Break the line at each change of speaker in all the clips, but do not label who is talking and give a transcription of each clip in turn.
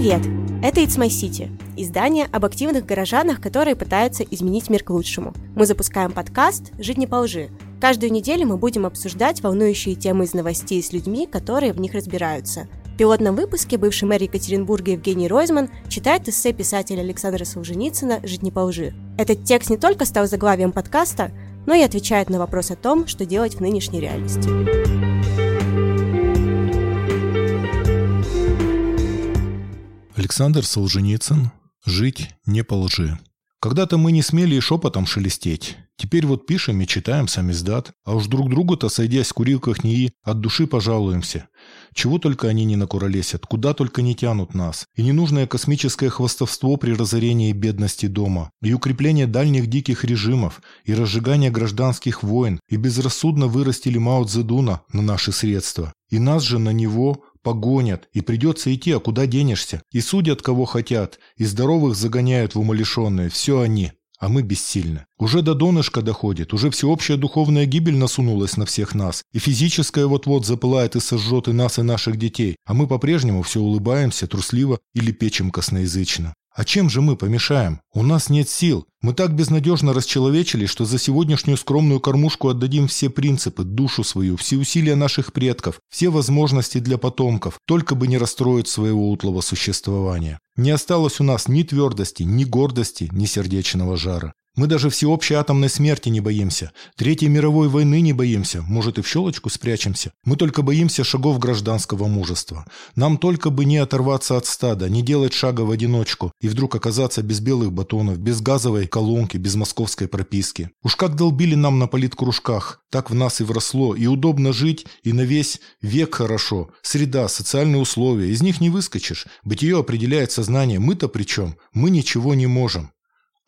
Привет! Это It's My City, издание об активных горожанах, которые пытаются изменить мир к лучшему. Мы запускаем подкаст «Жить не по лжи». Каждую неделю мы будем обсуждать волнующие темы из новостей с людьми, которые в них разбираются. В пилотном выпуске бывший мэр Екатеринбурга Евгений Ройзман читает эссе писателя Александра Солженицына «Жить не по лжи». Этот текст не только стал заглавием подкаста, но и отвечает на вопрос о том, что делать в нынешней реальности.
Александр Солженицын «Жить не по лжи». Когда-то мы не смели и шепотом шелестеть. Теперь вот пишем и читаем сам издат, а уж друг другу-то, сойдясь в курилках НИИ, от души пожалуемся. Чего только они не накуролесят, куда только не тянут нас. И ненужное космическое хвостовство при разорении бедности дома, и укрепление дальних диких режимов, и разжигание гражданских войн, и безрассудно вырастили Мао Цзэдуна на наши средства. И нас же на него погонят, и придется идти, а куда денешься? И судят, кого хотят, и здоровых загоняют в умалишенные, все они а мы бессильны. Уже до донышка доходит, уже всеобщая духовная гибель насунулась на всех нас, и физическая вот-вот запылает и сожжет и нас, и наших детей, а мы по-прежнему все улыбаемся трусливо или печем косноязычно. А чем же мы помешаем? У нас нет сил. Мы так безнадежно расчеловечили, что за сегодняшнюю скромную кормушку отдадим все принципы, душу свою, все усилия наших предков, все возможности для потомков, только бы не расстроить своего утлого существования. Не осталось у нас ни твердости, ни гордости, ни сердечного жара. Мы даже всеобщей атомной смерти не боимся. Третьей мировой войны не боимся. Может, и в щелочку спрячемся. Мы только боимся шагов гражданского мужества. Нам только бы не оторваться от стада, не делать шага в одиночку и вдруг оказаться без белых батонов, без газовой колонки, без московской прописки. Уж как долбили нам на политкружках, так в нас и вросло. И удобно жить, и на весь век хорошо. Среда, социальные условия. Из них не выскочишь. Бытие определяет сознание. Мы-то при чем? Мы ничего не можем.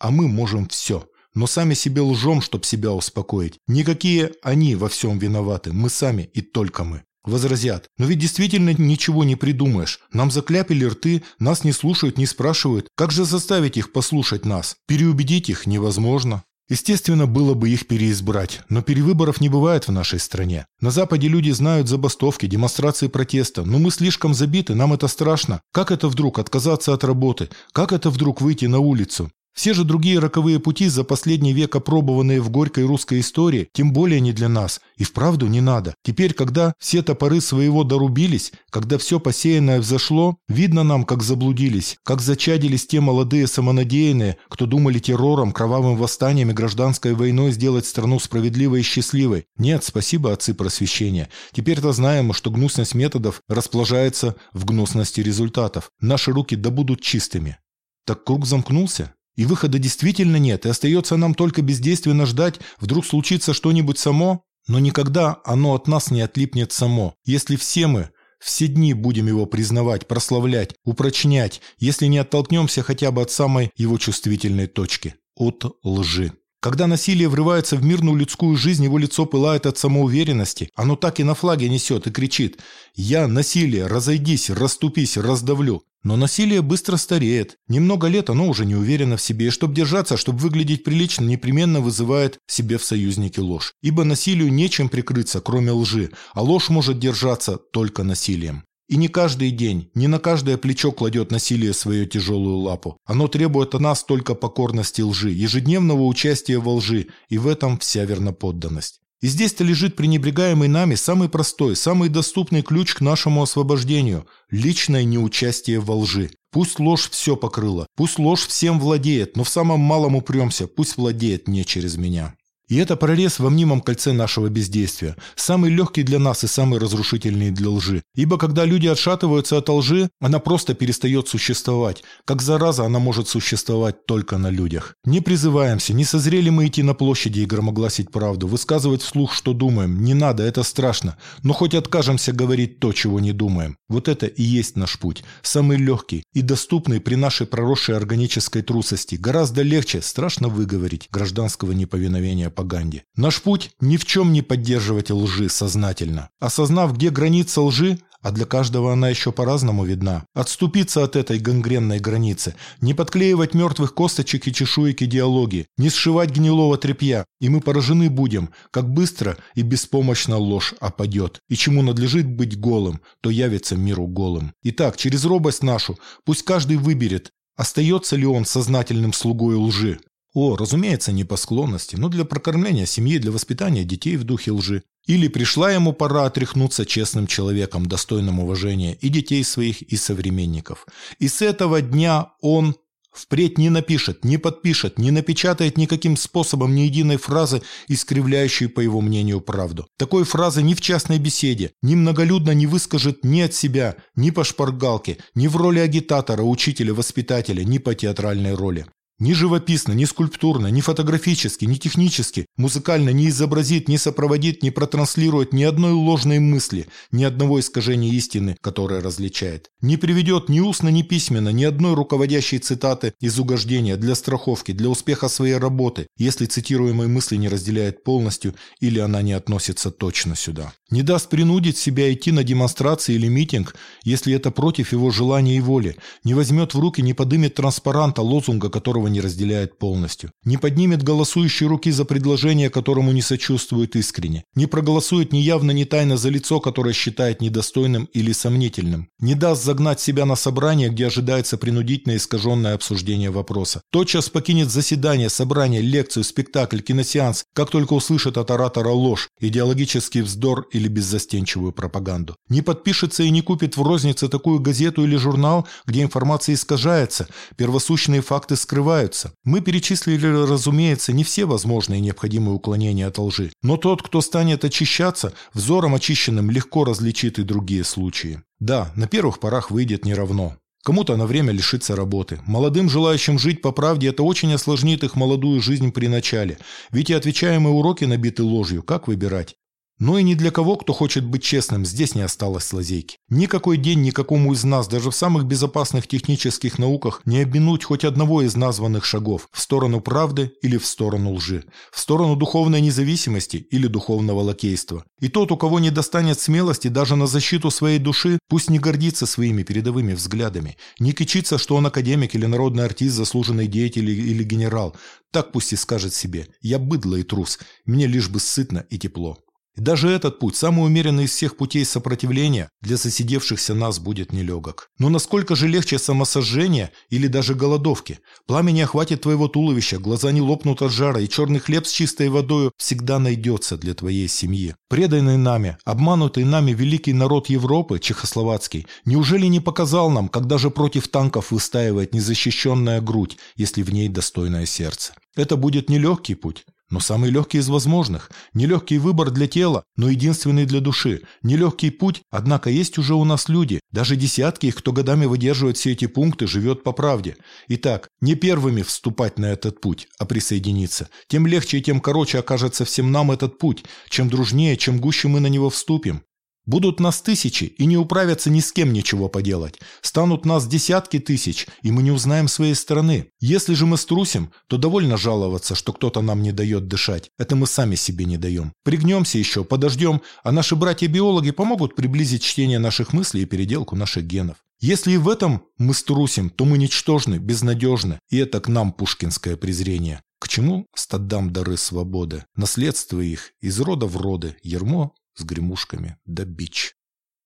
А мы можем все. Но сами себе лжем, чтобы себя успокоить. Никакие они во всем виноваты. Мы сами и только мы. Возразят. Но ведь действительно ничего не придумаешь. Нам закляпили рты, нас не слушают, не спрашивают. Как же заставить их послушать нас? Переубедить их невозможно. Естественно, было бы их переизбрать, но перевыборов не бывает в нашей стране. На Западе люди знают забастовки, демонстрации протеста, но мы слишком забиты, нам это страшно. Как это вдруг отказаться от работы? Как это вдруг выйти на улицу? Все же другие роковые пути, за последний век опробованные в горькой русской истории, тем более не для нас. И вправду не надо. Теперь, когда все топоры своего дорубились, когда все посеянное взошло, видно нам, как заблудились, как зачадились те молодые самонадеянные, кто думали террором, кровавым восстанием и гражданской войной сделать страну справедливой и счастливой. Нет, спасибо, отцы просвещения. Теперь-то знаем, что гнусность методов расположается в гнусности результатов. Наши руки да будут чистыми. Так круг замкнулся? И выхода действительно нет, и остается нам только бездейственно ждать, вдруг случится что-нибудь само, но никогда оно от нас не отлипнет само. Если все мы все дни будем его признавать, прославлять, упрочнять, если не оттолкнемся хотя бы от самой его чувствительной точки – от лжи. Когда насилие врывается в мирную людскую жизнь, его лицо пылает от самоуверенности. Оно так и на флаге несет и кричит «Я, насилие, разойдись, расступись, раздавлю». Но насилие быстро стареет. Немного лет оно уже не уверено в себе, и чтобы держаться, чтобы выглядеть прилично, непременно вызывает себе в союзнике ложь. Ибо насилию нечем прикрыться, кроме лжи, а ложь может держаться только насилием. И не каждый день, не на каждое плечо кладет насилие свою тяжелую лапу. Оно требует от нас только покорности лжи, ежедневного участия во лжи, и в этом вся верноподданность. И здесь-то лежит пренебрегаемый нами самый простой, самый доступный ключ к нашему освобождению – личное неучастие во лжи. Пусть ложь все покрыла, пусть ложь всем владеет, но в самом малом упремся, пусть владеет не через меня. И это прорез во мнимом кольце нашего бездействия, самый легкий для нас и самый разрушительный для лжи. Ибо когда люди отшатываются от лжи, она просто перестает существовать. Как зараза она может существовать только на людях. Не призываемся, не созрели мы идти на площади и громогласить правду, высказывать вслух, что думаем. Не надо, это страшно. Но хоть откажемся говорить то, чего не думаем. Вот это и есть наш путь. Самый легкий и доступный при нашей проросшей органической трусости. Гораздо легче, страшно выговорить, гражданского неповиновения пропаганде. Наш путь ни в чем не поддерживать лжи сознательно. Осознав, где граница лжи, а для каждого она еще по-разному видна. Отступиться от этой гангренной границы, не подклеивать мертвых косточек и чешуек идеологии, не сшивать гнилого тряпья, и мы поражены будем, как быстро и беспомощно ложь опадет, и чему надлежит быть голым, то явится миру голым. Итак, через робость нашу пусть каждый выберет, остается ли он сознательным слугой лжи. О, разумеется, не по склонности, но для прокормления семьи, для воспитания детей в духе лжи. Или пришла ему пора отряхнуться честным человеком, достойным уважения и детей своих, и современников. И с этого дня он впредь не напишет, не подпишет, не напечатает никаким способом ни единой фразы, искривляющей, по его мнению, правду. Такой фразы ни в частной беседе, ни многолюдно не выскажет ни от себя, ни по шпаргалке, ни в роли агитатора, учителя, воспитателя, ни по театральной роли. Ни живописно, ни скульптурно, ни фотографически, ни технически, музыкально не изобразит, не сопроводит, не протранслирует ни одной ложной мысли, ни одного искажения истины, которое различает. Не приведет ни устно, ни письменно ни одной руководящей цитаты из угождения для страховки, для успеха своей работы, если цитируемые мысли не разделяет полностью или она не относится точно сюда. Не даст принудить себя идти на демонстрации или митинг, если это против его желания и воли. Не возьмет в руки, не подымет транспаранта, лозунга которого не разделяет полностью. Не поднимет голосующие руки за предложение, которому не сочувствует искренне. Не проголосует ни явно, ни тайно за лицо, которое считает недостойным или сомнительным. Не даст загнать себя на собрание, где ожидается принудительное искаженное обсуждение вопроса. Тотчас покинет заседание, собрание, лекцию, спектакль, киносеанс, как только услышит от оратора ложь, идеологический вздор или беззастенчивую пропаганду. Не подпишется и не купит в рознице такую газету или журнал, где информация искажается, первосущные факты скрываются. Мы перечислили, разумеется, не все возможные необходимые уклонения от лжи, но тот, кто станет очищаться, взором очищенным легко различит и другие случаи. Да, на первых порах выйдет неравно. Кому-то на время лишится работы. Молодым, желающим жить по правде, это очень осложнит их молодую жизнь при начале. Ведь и отвечаемые уроки набиты ложью. Как выбирать? Но и ни для кого, кто хочет быть честным, здесь не осталось лазейки. Никакой день никакому из нас, даже в самых безопасных технических науках, не обминуть хоть одного из названных шагов в сторону правды или в сторону лжи, в сторону духовной независимости или духовного лакейства. И тот, у кого не достанет смелости даже на защиту своей души, пусть не гордится своими передовыми взглядами, не кичится, что он академик или народный артист, заслуженный деятель или генерал. Так пусть и скажет себе «я быдло и трус, мне лишь бы сытно и тепло». И даже этот путь, самый умеренный из всех путей сопротивления, для засидевшихся нас будет нелегок. Но насколько же легче самосожжение или даже голодовки? Пламя не охватит твоего туловища, глаза не лопнут от жара, и черный хлеб с чистой водою всегда найдется для твоей семьи. Преданный нами, обманутый нами великий народ Европы, чехословацкий, неужели не показал нам, как даже против танков выстаивает незащищенная грудь, если в ней достойное сердце? Это будет нелегкий путь, но самый легкий из возможных. Нелегкий выбор для тела, но единственный для души. Нелегкий путь, однако есть уже у нас люди. Даже десятки их, кто годами выдерживает все эти пункты, живет по правде. Итак, не первыми вступать на этот путь, а присоединиться. Тем легче и тем короче окажется всем нам этот путь. Чем дружнее, чем гуще мы на него вступим. Будут нас тысячи, и не управятся ни с кем ничего поделать. Станут нас десятки тысяч, и мы не узнаем своей страны. Если же мы струсим, то довольно жаловаться, что кто-то нам не дает дышать. Это мы сами себе не даем. Пригнемся еще, подождем, а наши братья-биологи помогут приблизить чтение наших мыслей и переделку наших генов. Если и в этом мы струсим, то мы ничтожны, безнадежны, и это к нам пушкинское презрение. К чему стадам дары свободы? Наследство их из рода в роды, ермо с гремушками да бич.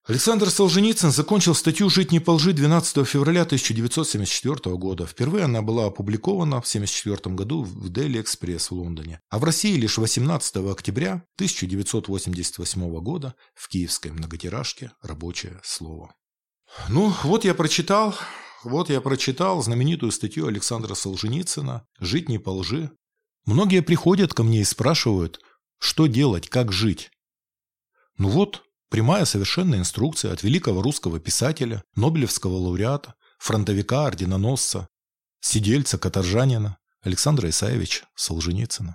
Александр Солженицын закончил статью «Жить не по лжи» 12 февраля 1974 года. Впервые она была опубликована в 1974 году в Daily Express в Лондоне, а в России лишь 18 октября 1988 года в киевской многотиражке «Рабочее слово». Ну, вот я прочитал, вот я прочитал знаменитую статью Александра Солженицына «Жить не по лжи». Многие приходят ко мне и спрашивают, что делать, как жить. Ну вот, прямая совершенная инструкция от великого русского писателя, Нобелевского лауреата, фронтовика, орденоносца, сидельца, каторжанина Александра Исаевича Солженицына.